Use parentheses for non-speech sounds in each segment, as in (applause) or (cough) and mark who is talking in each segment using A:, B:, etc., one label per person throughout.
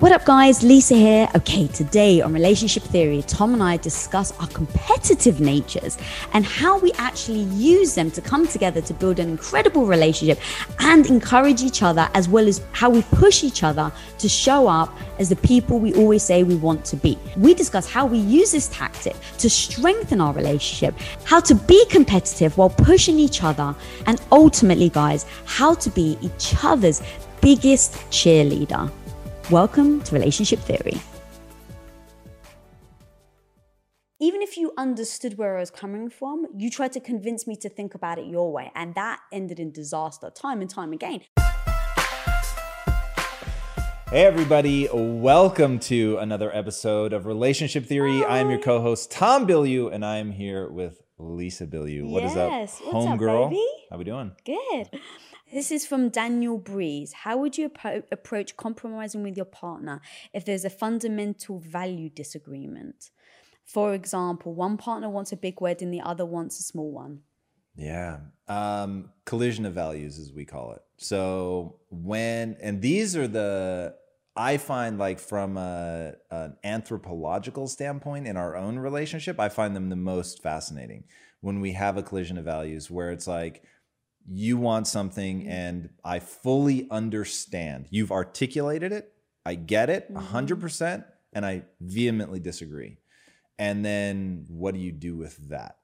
A: What up, guys? Lisa here. Okay, today on Relationship Theory, Tom and I discuss our competitive natures and how we actually use them to come together to build an incredible relationship and encourage each other, as well as how we push each other to show up as the people we always say we want to be. We discuss how we use this tactic to strengthen our relationship, how to be competitive while pushing each other, and ultimately, guys, how to be each other's biggest cheerleader. Welcome to Relationship Theory. Even if you understood where I was coming from, you tried to convince me to think about it your way, and that ended in disaster time and time again.
B: Hey, everybody, welcome to another episode of Relationship Theory.
A: Hi.
B: I'm your co host, Tom Bilyeu, and I'm here with Lisa Bilyeu. What is up,
A: Yes, what's up,
B: homegirl?
A: baby?
B: How we doing?
A: Good. This is from Daniel Breeze. How would you appro- approach compromising with your partner if there's a fundamental value disagreement? For example, one partner wants a big wedding, the other wants a small one.
B: Yeah. Um, collision of values, as we call it. So when, and these are the, I find like from a, an anthropological standpoint in our own relationship, I find them the most fascinating when we have a collision of values where it's like, you want something and I fully understand. You've articulated it. I get it 100%. And I vehemently disagree. And then what do you do with that?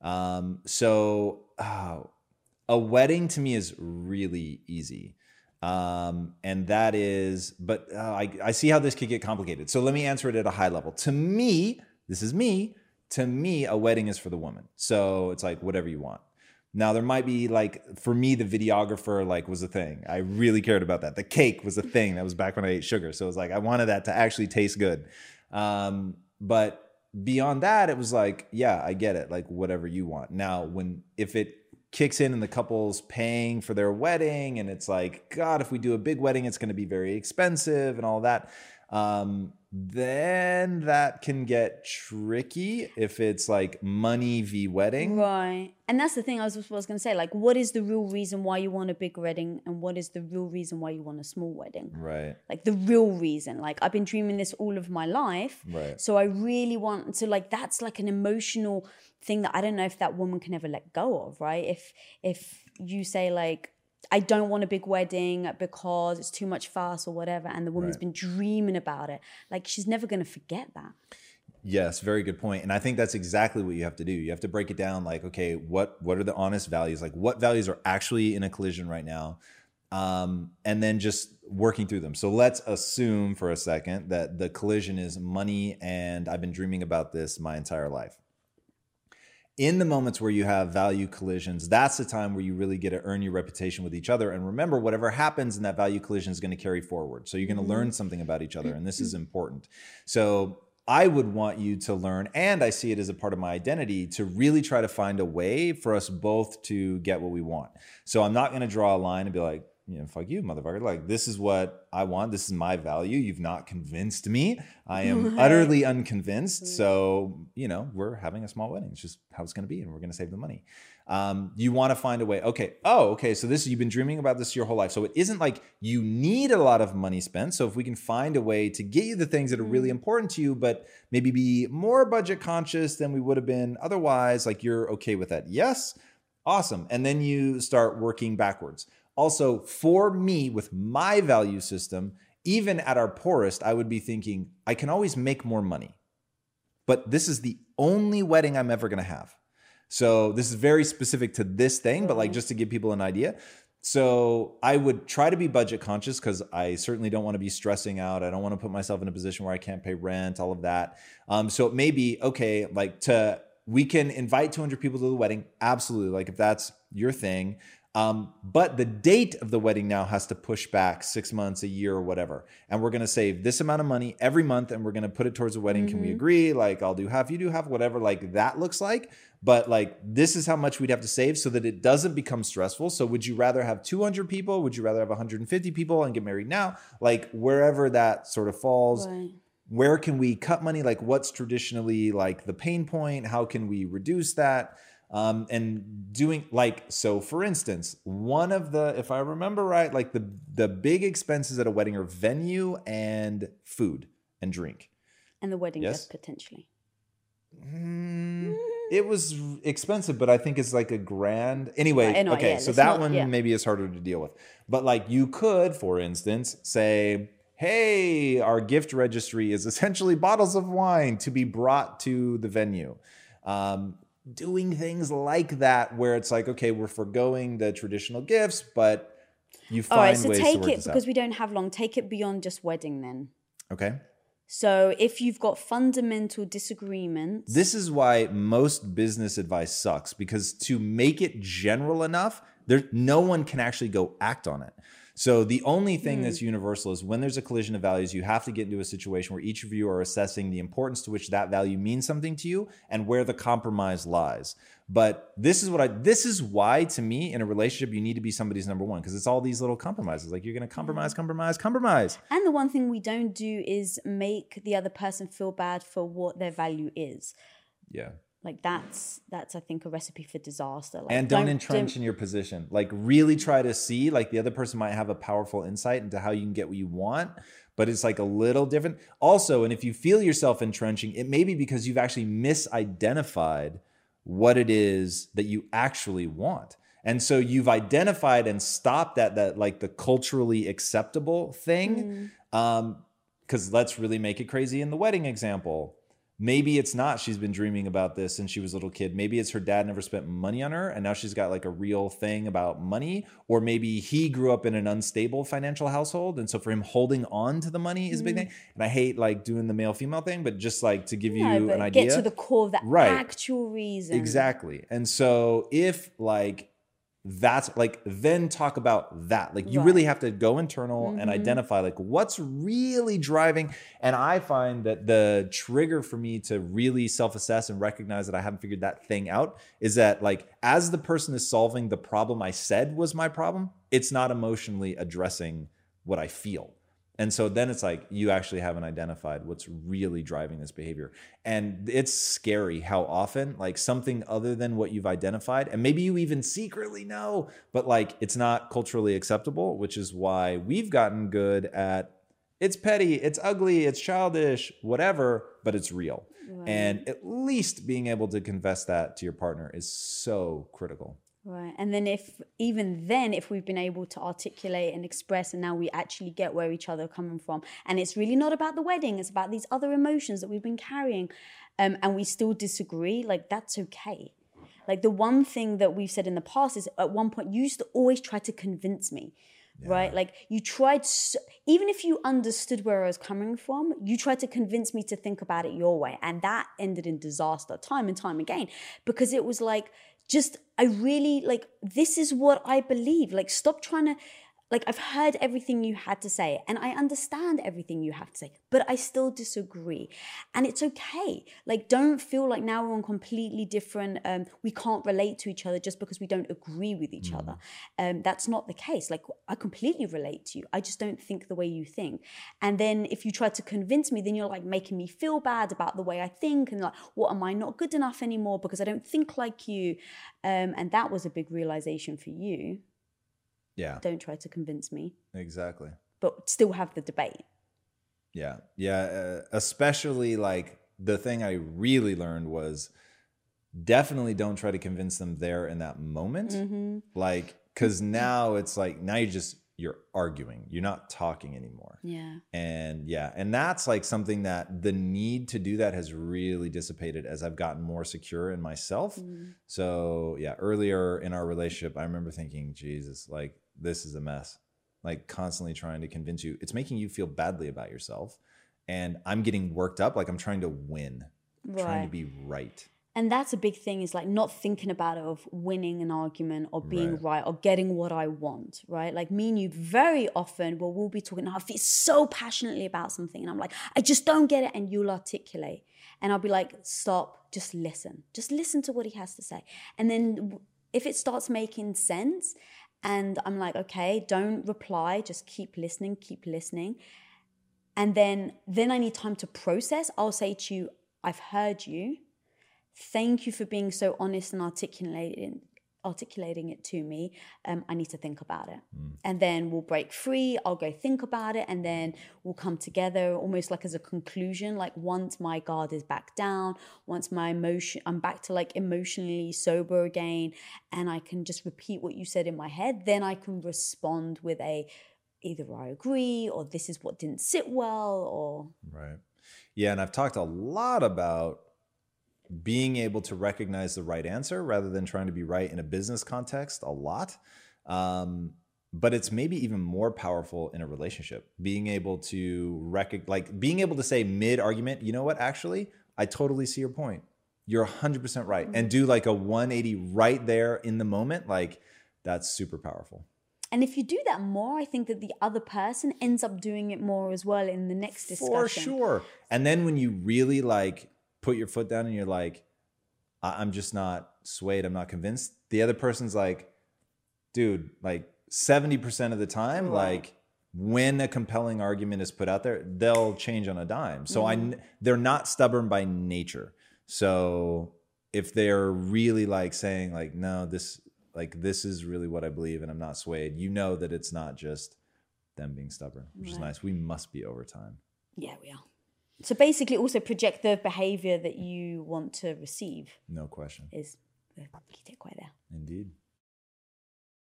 B: Um, so oh, a wedding to me is really easy. Um, and that is, but uh, I, I see how this could get complicated. So let me answer it at a high level. To me, this is me. To me, a wedding is for the woman. So it's like whatever you want. Now there might be like for me the videographer like was a thing. I really cared about that. The cake was a thing. That was back when I ate sugar. So it was like I wanted that to actually taste good. Um, but beyond that, it was like, yeah, I get it. Like whatever you want. Now when if it kicks in and the couple's paying for their wedding and it's like, God, if we do a big wedding, it's going to be very expensive and all that. Um, then that can get tricky if it's like money v wedding.
A: Right. And that's the thing I was, was going to say. Like, what is the real reason why you want a big wedding? And what is the real reason why you want a small wedding?
B: Right.
A: Like, the real reason. Like, I've been dreaming this all of my life.
B: Right.
A: So I really want to, like, that's like an emotional thing that I don't know if that woman can ever let go of, right? If, if you say, like, I don't want a big wedding because it's too much fuss or whatever, and the woman's
B: Right.
A: been dreaming about it. Like, she's never going to forget that.
B: Yes, very good point. And I think that's exactly what you have to do. You have to break it down like, okay, what what are the honest values? Like what values are actually in a collision right now? Um, and then just working through them. So let's assume for a second that the collision is money and I've been dreaming about this my entire life. In the moments where you have value collisions, that's the time where you really get to earn your reputation with each other. And remember, whatever happens in that value collision is going to carry forward. So you're going to mm-hmm. learn something about each other, and this is mm-hmm. important. So I would want you to learn, and I see it as a part of my identity to really try to find a way for us both to get what we want. So I'm not going to draw a line and be like, you know, fuck you, motherfucker. Like, this is what I want. This is my value. You've not convinced me. I am (laughs) utterly unconvinced. So, you know, we're having a small wedding. It's just how it's going to be, and we're going to save the money. Um, you want to find a way. Okay. Oh, okay. So this you've been dreaming about this your whole life. So it isn't like you need a lot of money spent. So if we can find a way to get you the things that are really important to you, but maybe be more budget conscious than we would have been otherwise, like you're okay with that. Yes. Awesome. And then you start working backwards. Also, for me, with my value system, even at our poorest, I would be thinking, I can always make more money. But this is the only wedding I'm ever going to have. So this is very specific to this thing, but like just to give people an idea. So I would try to be budget conscious because I certainly don't want to be stressing out. I don't want to put myself in a position where I can't pay rent, all of that. Um, so it may be okay, like to we can invite 200 people to the wedding, absolutely. Like if that's your thing, um, but the date of the wedding now has to push back six months, a year, or whatever. And we're going to save this amount of money every month and we're going to put it towards the wedding. Can we agree? Like, I'll do half, you do half, whatever, like that looks like. But like, this is how much we'd have to save so that it doesn't become stressful. So, would you rather have 200 people? Would you rather have 150 people and get married now? Like, wherever that sort of falls
A: Right.
B: where can we cut money like what's traditionally like the pain point how can we reduce that Um, and doing like so for instance one of the if i remember right like the the big expenses at a wedding are venue and food and drink
A: And the wedding
B: Yes?
A: dress potentially.
B: Mm, it was expensive, but I think it's like a grand. Anyway,
A: know,
B: okay,
A: yeah,
B: so that
A: not-
B: one
A: yeah.
B: maybe is harder to deal with. But like you could, for instance, say, "Hey, our gift registry is essentially bottles of wine to be brought to the venue." Um, doing things like that, where it's like, okay, we're foregoing the traditional gifts, but you find
A: All right, so
B: ways to
A: take
B: work
A: it because
B: out.
A: we don't have long. Take it beyond just wedding then.
B: Okay.
A: So if you've got fundamental disagreements,
B: This is why most business advice sucks because to make it general enough, there no one can actually go act on it. So the only thing hmm. that's universal is when there's a collision of values, you have to get into a situation where each of you are assessing the importance to which that value means something to you and where the compromise lies. But this is what I this is why to me in a relationship you need to be somebody's number one because it's all these little compromises. Like you're going to compromise, mm-hmm. compromise, compromise.
A: and the one thing we don't do is make the other person feel bad for what their value is.
B: Yeah.
A: Like that's that's I think a recipe for disaster. Like,
B: and don't, entrench in your position. Like really try to see like the other person might have a powerful insight into how you can get what you want but it's like a little different. Also and if you feel yourself entrenching it may be because you've actually misidentified what it is that you actually want. And so you've identified and stopped at that like the culturally acceptable thing um because let's really make it crazy in the wedding example maybe it's not she's been dreaming about this since she was a little kid maybe it's her dad never spent money on her and now she's got like a real thing about money or maybe he grew up in an unstable financial household and so for him holding on to the money is a big hmm. thing and i hate like doing the male female thing but just like to give
A: No,
B: you an idea
A: get to the core of the
B: Right.
A: actual reason.
B: Exactly. And so if like that's like then talk about that. Like you
A: Right.
B: really have to go internal and
A: Mhm.
B: identify like what's really driving and I find that the trigger for me to really self-assess and recognize that I haven't figured that thing out is that like as the person is solving the problem I said was my problem, it's not emotionally addressing what I feel. And so then it's like you actually haven't identified what's really driving this behavior. And it's scary how often, like something other than what you've identified, and maybe you even secretly know, but like it's not culturally acceptable, which is why we've gotten good at it's petty, it's ugly, it's childish, whatever, but it's real.
A: Right.
B: And at least being able to confess that to your partner is so critical.
A: Right. And then if even then if we've been able to articulate and express and now we actually get where each other are coming from and it's really not about the wedding, it's about these other emotions that we've been carrying um, and we still disagree, like that's okay. Like the one thing that we've said in the past is at one point you used to always try to convince me. Right, like you tried, so, even if you understood where I was coming from, you tried to convince me to think about it your way, and that ended in disaster time and time again because it was like, just I really like this is what I believe. Like, stop trying to like I've heard everything you had to say and I understand everything you have to say, but I still disagree. And it's okay. Like, don't feel like now we're on completely different, um, we can't relate to each other just because we don't agree with each other. Um, that's not the case. Like, I completely relate to you. I just don't think the way you think. And then if you try to convince me, then you're like making me feel bad about the way I think and like, what am I not good enough anymore because I don't think like you? Um, and that was a big realization for you.
B: Yeah,
A: Don't try to convince me
B: exactly.
A: but still have the debate.
B: Yeah. Yeah. Uh, especially like the thing I really learned was definitely don't try to convince them there in that moment.
A: Mm-hmm.
B: Like, cause now it's like, now you just, you're arguing, you're not talking anymore.
A: Yeah.
B: And yeah, and that's like something that the need to do that has really dissipated as I've gotten more secure in myself.
A: Mm.
B: So yeah, earlier in our relationship, I remember thinking, Jesus, like this is a mess. Like constantly trying to convince you, it's making you feel badly about yourself. And I'm getting worked up, like I'm trying to win, trying to be right.
A: And that's a big thing is like not thinking about it of winning an argument or being
B: Right.
A: right, or getting what I want, right? Like me and you very often, well, we'll be talking, oh, I feel so passionately about something. And I'm like, I just don't get it. And you'll articulate. And I'll be like, stop, just listen. Just listen to what he has to say. And then if it starts making sense, and I'm like, okay, don't reply, just keep listening, keep listening. And then then I need time to process. I'll say to you, I've heard you. Thank you for being so honest and articulating articulating it to me, um, I need to think about it. Mm. And then we'll break free. I'll go think about it. And then we'll come together almost like as a conclusion. Like once my guard is back down, once my emotion, I'm back to like emotionally sober again, and I can just repeat what you said in my head, then I can respond with a either I agree or this is what didn't sit well or.
B: Right. Yeah. And I've talked a lot about being able to recognize the right answer rather than trying to be right in a business context a lot. Um, but it's maybe even more powerful in a relationship being able to recognize like being able to say mid argument you know what actually i totally see your point you're 100% right and do like a 180 right there in the moment like that's super powerful
A: and if you do that more, I think that the other person ends up doing it more as well in the next discussion.
B: For sure. And then when you really like put your foot down and you're like, I'm just not swayed. I'm not convinced. The other person's like, dude, like 70% of the time, right. like when a compelling argument is put out there, they'll change on a dime. So mm-hmm. I, they're not stubborn by nature. So if they're really like saying like, no, this, like this is really what I believe and I'm not swayed, you know that it's not just them being stubborn, which right. is nice. We must be over time.
A: Yeah, we are. So basically, also project the behavior that you want to receive.
B: No question.
A: Is the key takeaway there.
B: Indeed.